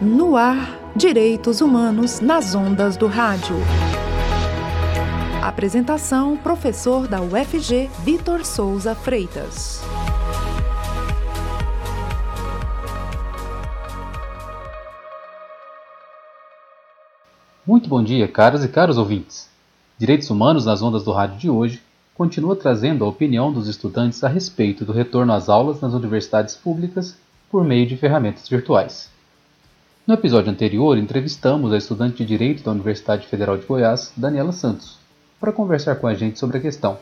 No ar, Direitos Humanos nas ondas do rádio. Apresentação: professor da UFG, Vitor Souza Freitas. Muito bom dia, caras e caros ouvintes. Direitos Humanos nas ondas do rádio de hoje continua trazendo a opinião dos estudantes a respeito do retorno às aulas nas universidades públicas por meio de ferramentas virtuais. No episódio anterior, entrevistamos a estudante de Direito da Universidade Federal de Goiás, Daniela Santos, para conversar com a gente sobre a questão.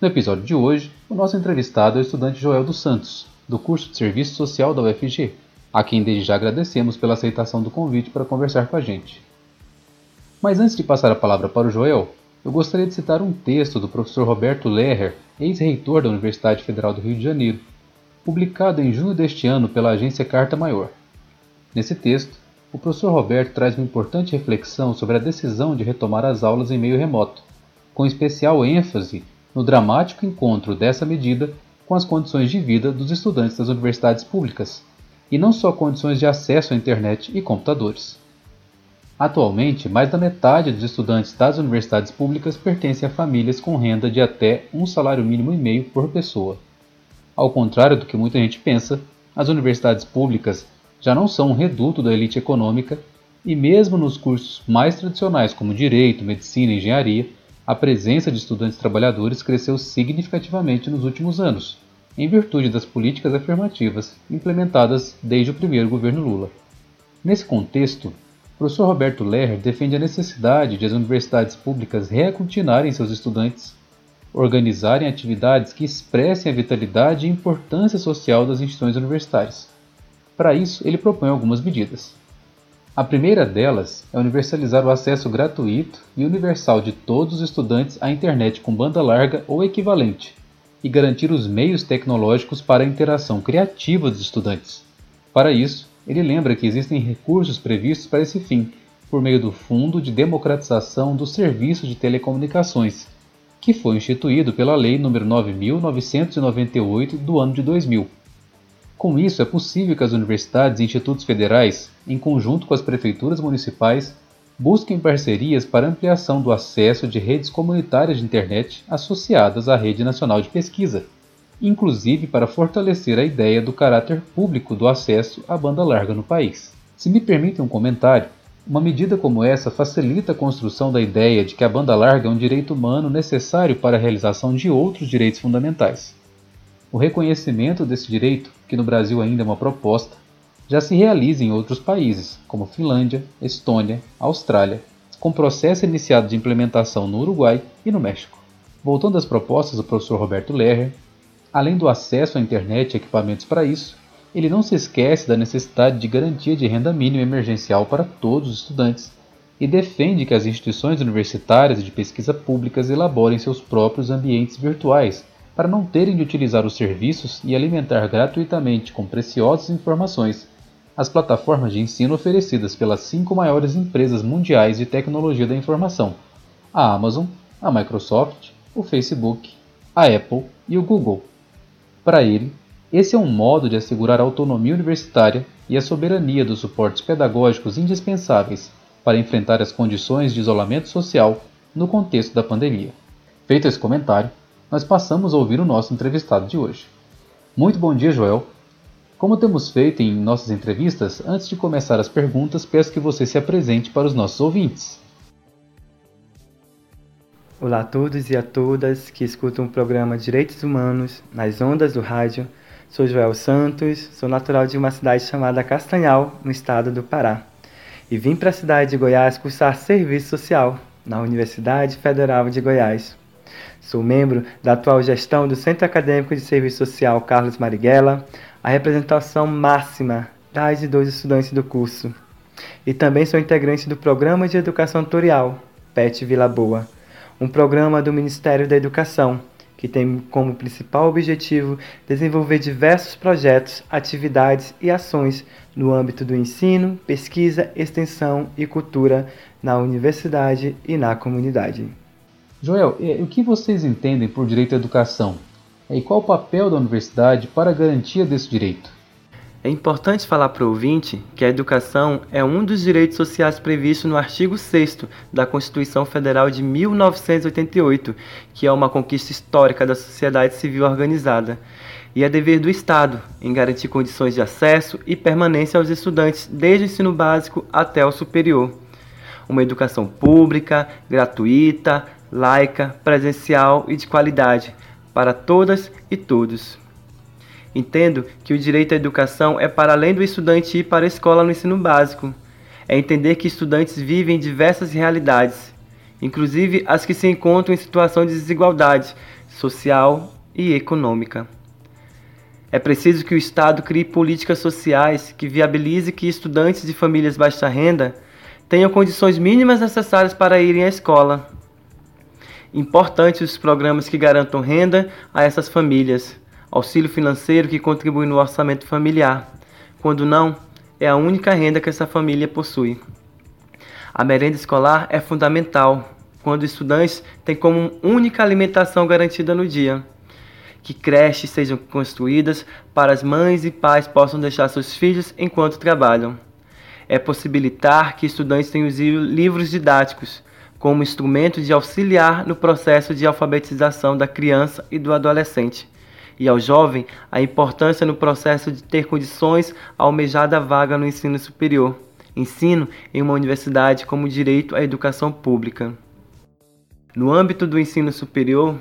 No episódio de hoje, o nosso entrevistado é o estudante Joel dos Santos, do curso de Serviço Social da UFG, a quem desde já agradecemos pela aceitação do convite para conversar com a gente. Mas antes de passar a palavra para o Joel, eu gostaria de citar um texto do professor Roberto Lerrer, ex-reitor da Universidade Federal do Rio de Janeiro, publicado em junho deste ano pela agência Carta Maior. Nesse texto, o professor Roberto traz uma importante reflexão sobre a decisão de retomar as aulas em meio remoto, com especial ênfase no dramático encontro dessa medida com as condições de vida dos estudantes das universidades públicas, e não só condições de acesso à internet e computadores. Atualmente, mais da metade dos estudantes das universidades públicas pertencem a famílias com renda de até um salário mínimo e meio por pessoa. Ao contrário do que muita gente pensa, as universidades públicas já não são um reduto da elite econômica e, mesmo nos cursos mais tradicionais como direito, medicina e engenharia, a presença de estudantes trabalhadores cresceu significativamente nos últimos anos, em virtude das políticas afirmativas implementadas desde o primeiro governo Lula. Nesse contexto, o professor Roberto Lerner defende a necessidade de as universidades públicas reaglutinarem seus estudantes, organizarem atividades que expressem a vitalidade e importância social das instituições universitárias para isso, ele propõe algumas medidas. A primeira delas é universalizar o acesso gratuito e universal de todos os estudantes à internet com banda larga ou equivalente, e garantir os meios tecnológicos para a interação criativa dos estudantes. Para isso, ele lembra que existem recursos previstos para esse fim, por meio do Fundo de Democratização dos Serviços de Telecomunicações, que foi instituído pela Lei nº 9.998 do ano de 2000 com isso, é possível que as universidades e institutos federais, em conjunto com as prefeituras municipais, busquem parcerias para ampliação do acesso de redes comunitárias de internet associadas à Rede Nacional de Pesquisa, inclusive para fortalecer a ideia do caráter público do acesso à banda larga no país. Se me permitem um comentário, uma medida como essa facilita a construção da ideia de que a banda larga é um direito humano necessário para a realização de outros direitos fundamentais. O reconhecimento desse direito, que no Brasil ainda é uma proposta, já se realiza em outros países, como Finlândia, Estônia, Austrália, com processo iniciado de implementação no Uruguai e no México. Voltando às propostas do professor Roberto Lerrer, além do acesso à internet e equipamentos para isso, ele não se esquece da necessidade de garantia de renda mínima emergencial para todos os estudantes e defende que as instituições universitárias e de pesquisa públicas elaborem seus próprios ambientes virtuais para não terem de utilizar os serviços e alimentar gratuitamente com preciosas informações as plataformas de ensino oferecidas pelas cinco maiores empresas mundiais de tecnologia da informação: a Amazon, a Microsoft, o Facebook, a Apple e o Google. Para ele, esse é um modo de assegurar a autonomia universitária e a soberania dos suportes pedagógicos indispensáveis para enfrentar as condições de isolamento social no contexto da pandemia. Feito esse comentário, nós passamos a ouvir o nosso entrevistado de hoje. Muito bom dia, Joel. Como temos feito em nossas entrevistas, antes de começar as perguntas, peço que você se apresente para os nossos ouvintes. Olá a todos e a todas que escutam o programa Direitos Humanos nas ondas do rádio. Sou Joel Santos, sou natural de uma cidade chamada Castanhal, no estado do Pará. E vim para a cidade de Goiás cursar serviço social na Universidade Federal de Goiás. Sou membro da atual gestão do Centro Acadêmico de Serviço Social Carlos Marighella, a representação máxima das e dos estudantes do curso. E também sou integrante do Programa de Educação Tutorial, PET Vila Boa, um programa do Ministério da Educação, que tem como principal objetivo desenvolver diversos projetos, atividades e ações no âmbito do ensino, pesquisa, extensão e cultura na universidade e na comunidade. Joel, o que vocês entendem por direito à educação? E qual o papel da universidade para a garantia desse direito? É importante falar para o ouvinte que a educação é um dos direitos sociais previstos no artigo 6 da Constituição Federal de 1988, que é uma conquista histórica da sociedade civil organizada. E é dever do Estado em garantir condições de acesso e permanência aos estudantes, desde o ensino básico até o superior. Uma educação pública, gratuita, laica, presencial e de qualidade para todas e todos. Entendo que o direito à educação é para além do estudante ir para a escola no ensino básico. É entender que estudantes vivem diversas realidades, inclusive as que se encontram em situação de desigualdade social e econômica. É preciso que o Estado crie políticas sociais que viabilize que estudantes de famílias baixa renda tenham condições mínimas necessárias para irem à escola. Importantes os programas que garantam renda a essas famílias auxílio financeiro que contribui no orçamento familiar. Quando não, é a única renda que essa família possui. A merenda escolar é fundamental quando estudantes têm como única alimentação garantida no dia. Que creches sejam construídas para as mães e pais possam deixar seus filhos enquanto trabalham. É possibilitar que estudantes tenham livros didáticos como instrumento de auxiliar no processo de alfabetização da criança e do adolescente e ao jovem a importância no processo de ter condições almejada vaga no ensino superior, ensino em uma universidade como direito à educação pública. No âmbito do ensino superior,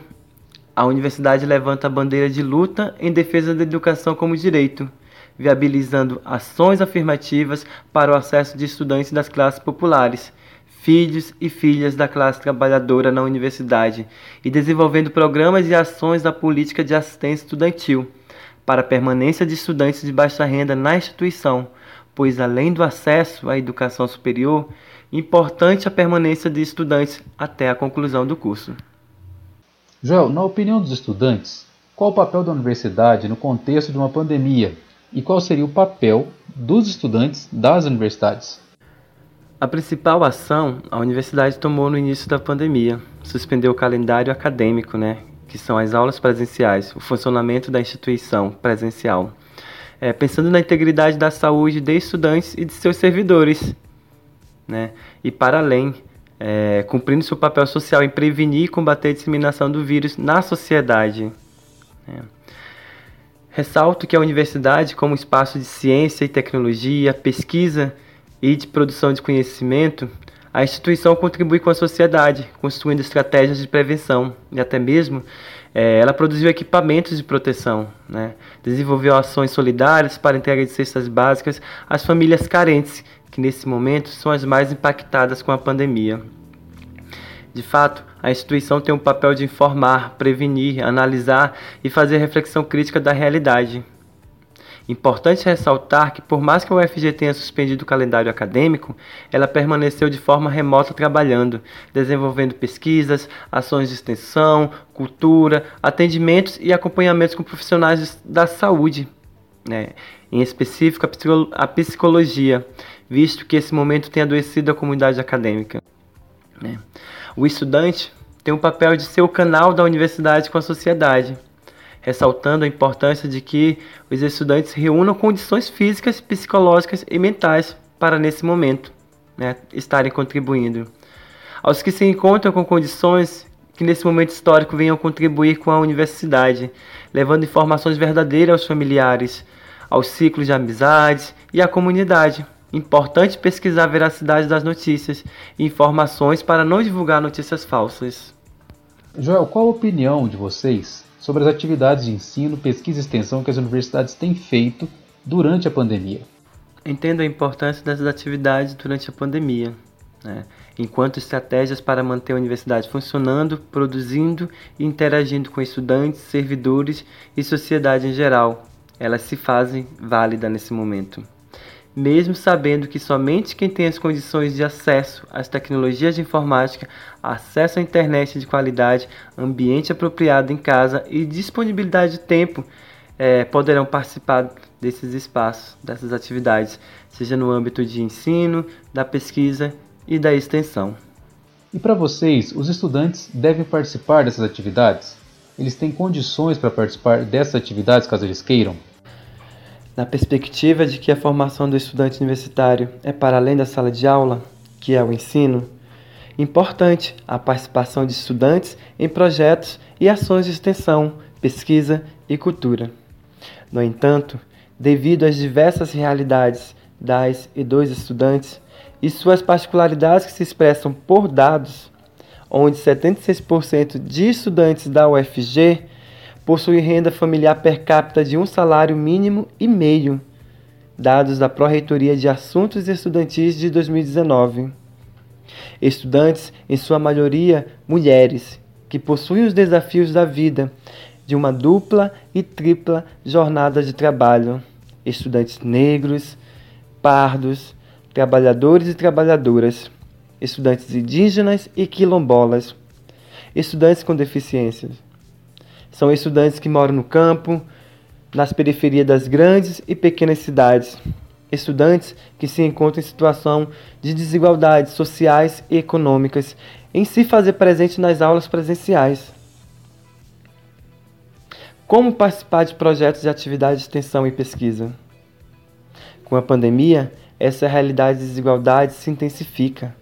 a universidade levanta a bandeira de luta em defesa da educação como direito, viabilizando ações afirmativas para o acesso de estudantes das classes populares filhos e filhas da classe trabalhadora na universidade e desenvolvendo programas e ações da política de assistência estudantil para a permanência de estudantes de baixa renda na instituição, pois além do acesso à educação superior, importante a permanência de estudantes até a conclusão do curso. Joel, na opinião dos estudantes, qual o papel da universidade no contexto de uma pandemia e qual seria o papel dos estudantes das universidades? A principal ação a universidade tomou no início da pandemia, suspendeu o calendário acadêmico, né, que são as aulas presenciais, o funcionamento da instituição presencial, é, pensando na integridade da saúde de estudantes e de seus servidores, né, e para além, é, cumprindo seu papel social em prevenir e combater a disseminação do vírus na sociedade. Né. Ressalto que a universidade, como espaço de ciência e tecnologia, pesquisa e de produção de conhecimento, a instituição contribui com a sociedade, construindo estratégias de prevenção e até mesmo é, ela produziu equipamentos de proteção, né? desenvolveu ações solidárias para entrega de cestas básicas às famílias carentes, que nesse momento são as mais impactadas com a pandemia. De fato, a instituição tem o papel de informar, prevenir, analisar e fazer reflexão crítica da realidade. Importante ressaltar que, por mais que a UFG tenha suspendido o calendário acadêmico, ela permaneceu de forma remota trabalhando, desenvolvendo pesquisas, ações de extensão, cultura, atendimentos e acompanhamentos com profissionais da saúde, né? em específico a psicologia, visto que esse momento tem adoecido a comunidade acadêmica. Né? O estudante tem o papel de ser o canal da universidade com a sociedade ressaltando a importância de que os estudantes reúnam condições físicas, psicológicas e mentais para, nesse momento, né, estarem contribuindo. Aos que se encontram com condições que, nesse momento histórico, venham contribuir com a universidade, levando informações verdadeiras aos familiares, aos ciclos de amizades e à comunidade. Importante pesquisar a veracidade das notícias e informações para não divulgar notícias falsas. Joel, qual a opinião de vocês sobre as atividades de ensino, pesquisa e extensão que as universidades têm feito durante a pandemia. Entendo a importância dessas atividades durante a pandemia, né? enquanto estratégias para manter a universidade funcionando, produzindo e interagindo com estudantes, servidores e sociedade em geral. Elas se fazem válidas nesse momento mesmo sabendo que somente quem tem as condições de acesso às tecnologias de informática, acesso à internet de qualidade, ambiente apropriado em casa e disponibilidade de tempo é, poderão participar desses espaços, dessas atividades, seja no âmbito de ensino, da pesquisa e da extensão. E para vocês, os estudantes devem participar dessas atividades? Eles têm condições para participar dessas atividades caso eles queiram? Na perspectiva de que a formação do estudante universitário é para além da sala de aula, que é o ensino, importante a participação de estudantes em projetos e ações de extensão, pesquisa e cultura. No entanto, devido às diversas realidades das e dos estudantes e suas particularidades que se expressam por dados, onde 76% de estudantes da UFG possuem renda familiar per capita de um salário mínimo e meio, dados da Pró-Reitoria de Assuntos Estudantis de 2019. Estudantes, em sua maioria mulheres, que possuem os desafios da vida de uma dupla e tripla jornada de trabalho. Estudantes negros, pardos, trabalhadores e trabalhadoras, estudantes indígenas e quilombolas, estudantes com deficiências. São estudantes que moram no campo, nas periferias das grandes e pequenas cidades. Estudantes que se encontram em situação de desigualdades sociais e econômicas em se fazer presente nas aulas presenciais. Como participar de projetos de atividade de extensão e pesquisa? Com a pandemia, essa realidade de desigualdade se intensifica.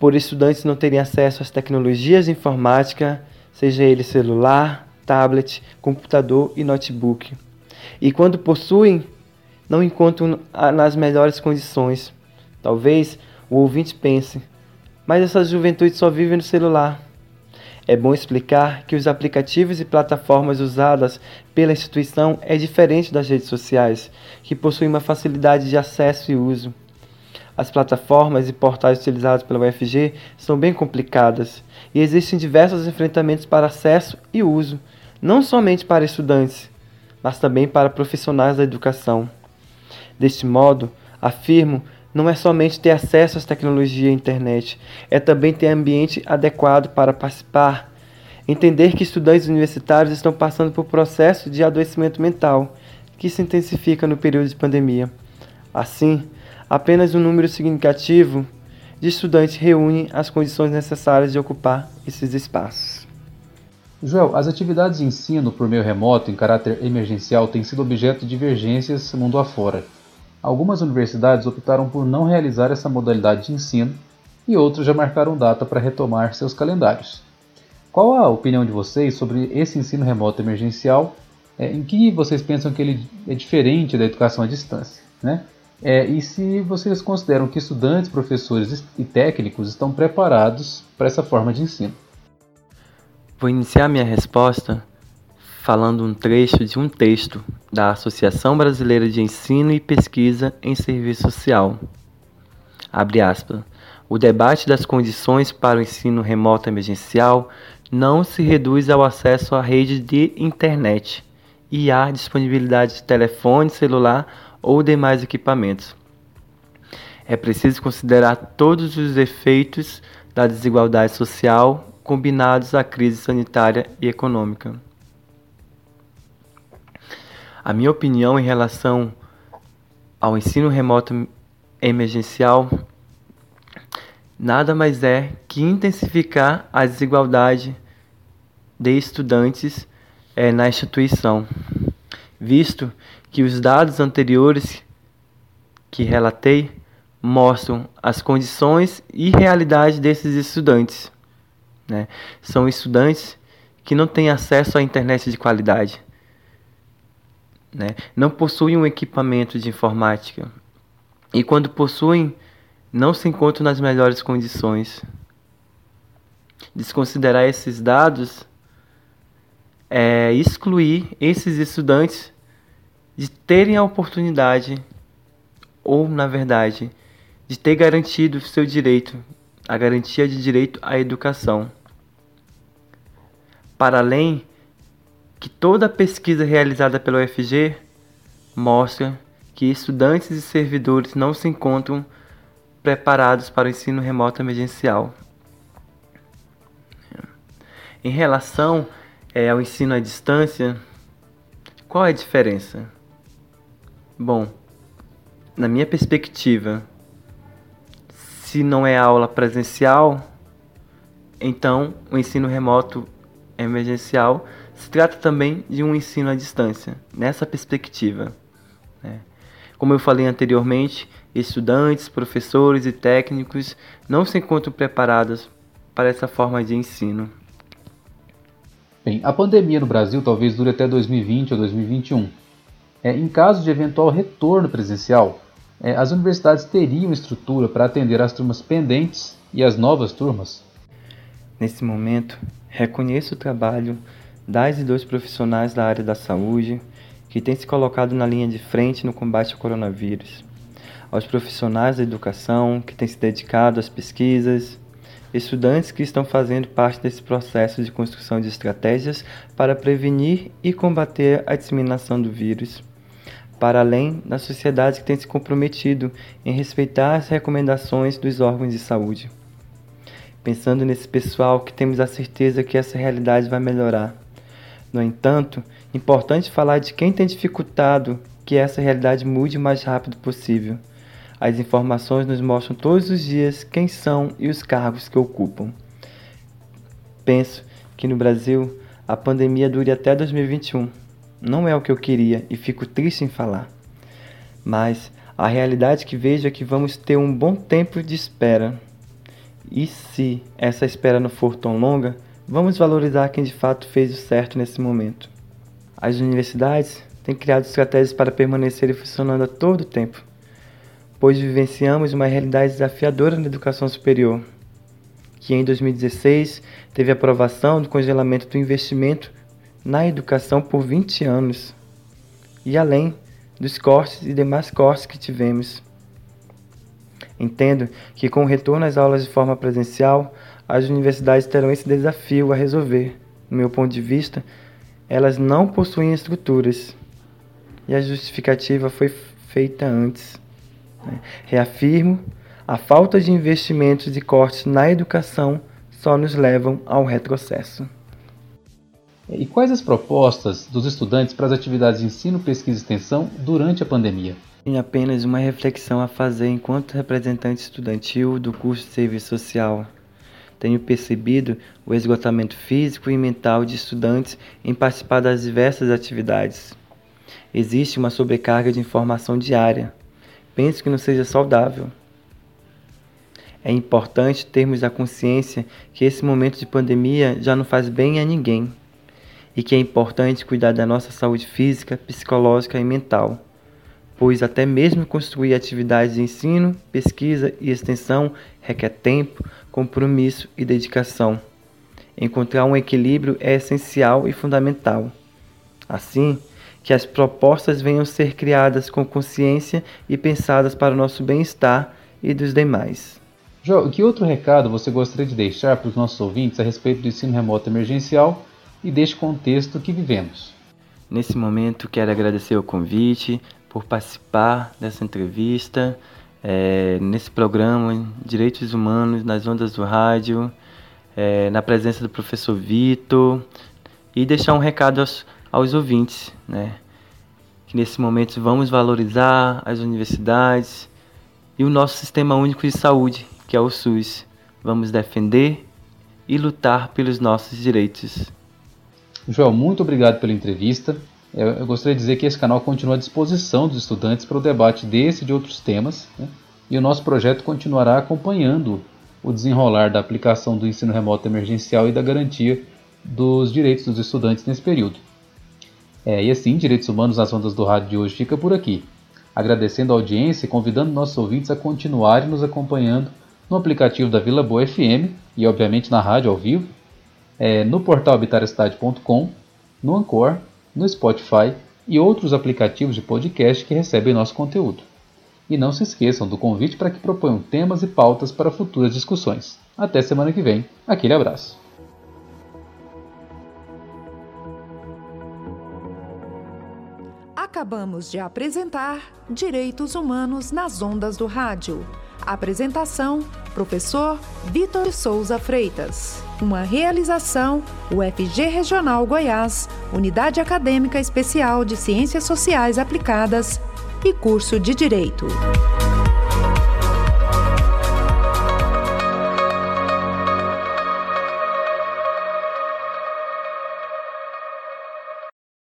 Por estudantes não terem acesso às tecnologias de informática, seja ele celular, tablet, computador e notebook. E quando possuem, não encontram nas melhores condições. Talvez o ouvinte pense, mas essa juventude só vive no celular. É bom explicar que os aplicativos e plataformas usadas pela instituição é diferente das redes sociais, que possuem uma facilidade de acesso e uso. As plataformas e portais utilizados pela UFG são bem complicadas e existem diversos enfrentamentos para acesso e uso, não somente para estudantes, mas também para profissionais da educação. Deste modo, afirmo não é somente ter acesso às tecnologias e internet, é também ter ambiente adequado para participar. Entender que estudantes universitários estão passando por processo de adoecimento mental, que se intensifica no período de pandemia. Assim, apenas um número significativo de estudantes reúne as condições necessárias de ocupar esses espaços. Joel, as atividades de ensino por meio remoto em caráter emergencial têm sido objeto de divergências mundo afora. Algumas universidades optaram por não realizar essa modalidade de ensino e outras já marcaram data para retomar seus calendários. Qual a opinião de vocês sobre esse ensino remoto emergencial? É, em que vocês pensam que ele é diferente da educação à distância? Né? É, e se vocês consideram que estudantes, professores e técnicos estão preparados para essa forma de ensino? Vou iniciar minha resposta falando um trecho de um texto da Associação Brasileira de Ensino e Pesquisa em Serviço Social. Abre aspas. O debate das condições para o ensino remoto emergencial não se reduz ao acesso à rede de internet e à disponibilidade de telefone celular ou demais equipamentos. É preciso considerar todos os efeitos da desigualdade social combinados à crise sanitária e econômica. A minha opinião em relação ao ensino remoto emergencial nada mais é que intensificar a desigualdade de estudantes é, na instituição, visto que os dados anteriores que relatei mostram as condições e realidade desses estudantes. Né? São estudantes que não têm acesso à internet de qualidade né, não possuem um equipamento de informática e, quando possuem, não se encontram nas melhores condições. Desconsiderar esses dados é excluir esses estudantes de terem a oportunidade, ou, na verdade, de ter garantido seu direito, a garantia de direito à educação. Para além que toda pesquisa realizada pela UFG mostra que estudantes e servidores não se encontram preparados para o ensino remoto emergencial. Em relação é, ao ensino à distância, qual é a diferença? Bom, na minha perspectiva, se não é aula presencial, então o ensino remoto emergencial se trata também de um ensino à distância, nessa perspectiva. Né? Como eu falei anteriormente, estudantes, professores e técnicos não se encontram preparados para essa forma de ensino. Bem, a pandemia no Brasil talvez dure até 2020 ou 2021. É, em caso de eventual retorno presencial, é, as universidades teriam estrutura para atender as turmas pendentes e as novas turmas? Nesse momento, reconheço o trabalho das e dos profissionais da área da saúde que têm se colocado na linha de frente no combate ao coronavírus, aos profissionais da educação que têm se dedicado às pesquisas, estudantes que estão fazendo parte desse processo de construção de estratégias para prevenir e combater a disseminação do vírus para além da sociedade que tem se comprometido em respeitar as recomendações dos órgãos de saúde. Pensando nesse pessoal que temos a certeza que essa realidade vai melhorar. No entanto, importante falar de quem tem dificultado que essa realidade mude o mais rápido possível. As informações nos mostram todos os dias quem são e os cargos que ocupam. Penso que no Brasil a pandemia dure até 2021 não é o que eu queria e fico triste em falar. Mas a realidade que vejo é que vamos ter um bom tempo de espera. E se essa espera não for tão longa, vamos valorizar quem de fato fez o certo nesse momento. As universidades têm criado estratégias para permanecerem funcionando a todo tempo, pois vivenciamos uma realidade desafiadora na educação superior, que em 2016 teve aprovação do congelamento do investimento na educação por 20 anos, e além dos cortes e demais cortes que tivemos. Entendo que com o retorno às aulas de forma presencial, as universidades terão esse desafio a resolver. No meu ponto de vista, elas não possuem estruturas. E a justificativa foi feita antes. Né? Reafirmo, a falta de investimentos e cortes na educação só nos levam ao retrocesso. E quais as propostas dos estudantes para as atividades de ensino, pesquisa e extensão durante a pandemia? Tenho apenas uma reflexão a fazer enquanto representante estudantil do curso de Serviço Social. Tenho percebido o esgotamento físico e mental de estudantes em participar das diversas atividades. Existe uma sobrecarga de informação diária. Penso que não seja saudável. É importante termos a consciência que esse momento de pandemia já não faz bem a ninguém e que é importante cuidar da nossa saúde física, psicológica e mental, pois até mesmo construir atividades de ensino, pesquisa e extensão requer tempo, compromisso e dedicação. Encontrar um equilíbrio é essencial e fundamental. Assim, que as propostas venham ser criadas com consciência e pensadas para o nosso bem-estar e dos demais. Jo, que outro recado você gostaria de deixar para os nossos ouvintes a respeito do ensino remoto emergencial e deste contexto que vivemos. Nesse momento, quero agradecer o convite por participar dessa entrevista, é, nesse programa Direitos Humanos nas Ondas do Rádio, é, na presença do professor Vitor, e deixar um recado aos, aos ouvintes, né? que nesse momento vamos valorizar as universidades e o nosso Sistema Único de Saúde, que é o SUS. Vamos defender e lutar pelos nossos direitos. Joel, muito obrigado pela entrevista. Eu, gostaria de dizer que esse canal continua à disposição dos estudantes para o debate desse e de outros temas, né? e o nosso projeto continuará acompanhando o desenrolar da aplicação do ensino remoto emergencial e da garantia dos direitos dos estudantes nesse período. É, e assim, Direitos Humanos nas Ondas do Rádio de hoje fica por aqui. Agradecendo a audiência e convidando nossos ouvintes a continuarem nos acompanhando no aplicativo da Vila Boa FM e, obviamente, na rádio ao vivo é, no portal habitarecidade.com, no Anchor, no Spotify e outros aplicativos de podcast que recebem nosso conteúdo. E não se esqueçam do convite para que proponham temas e pautas para futuras discussões. Até semana que vem. Aquele abraço. Acabamos de apresentar Direitos Humanos nas Ondas do Rádio. Apresentação: Professor Vitor Souza Freitas. Uma realização: UFG Regional Goiás, Unidade Acadêmica Especial de Ciências Sociais Aplicadas e curso de Direito.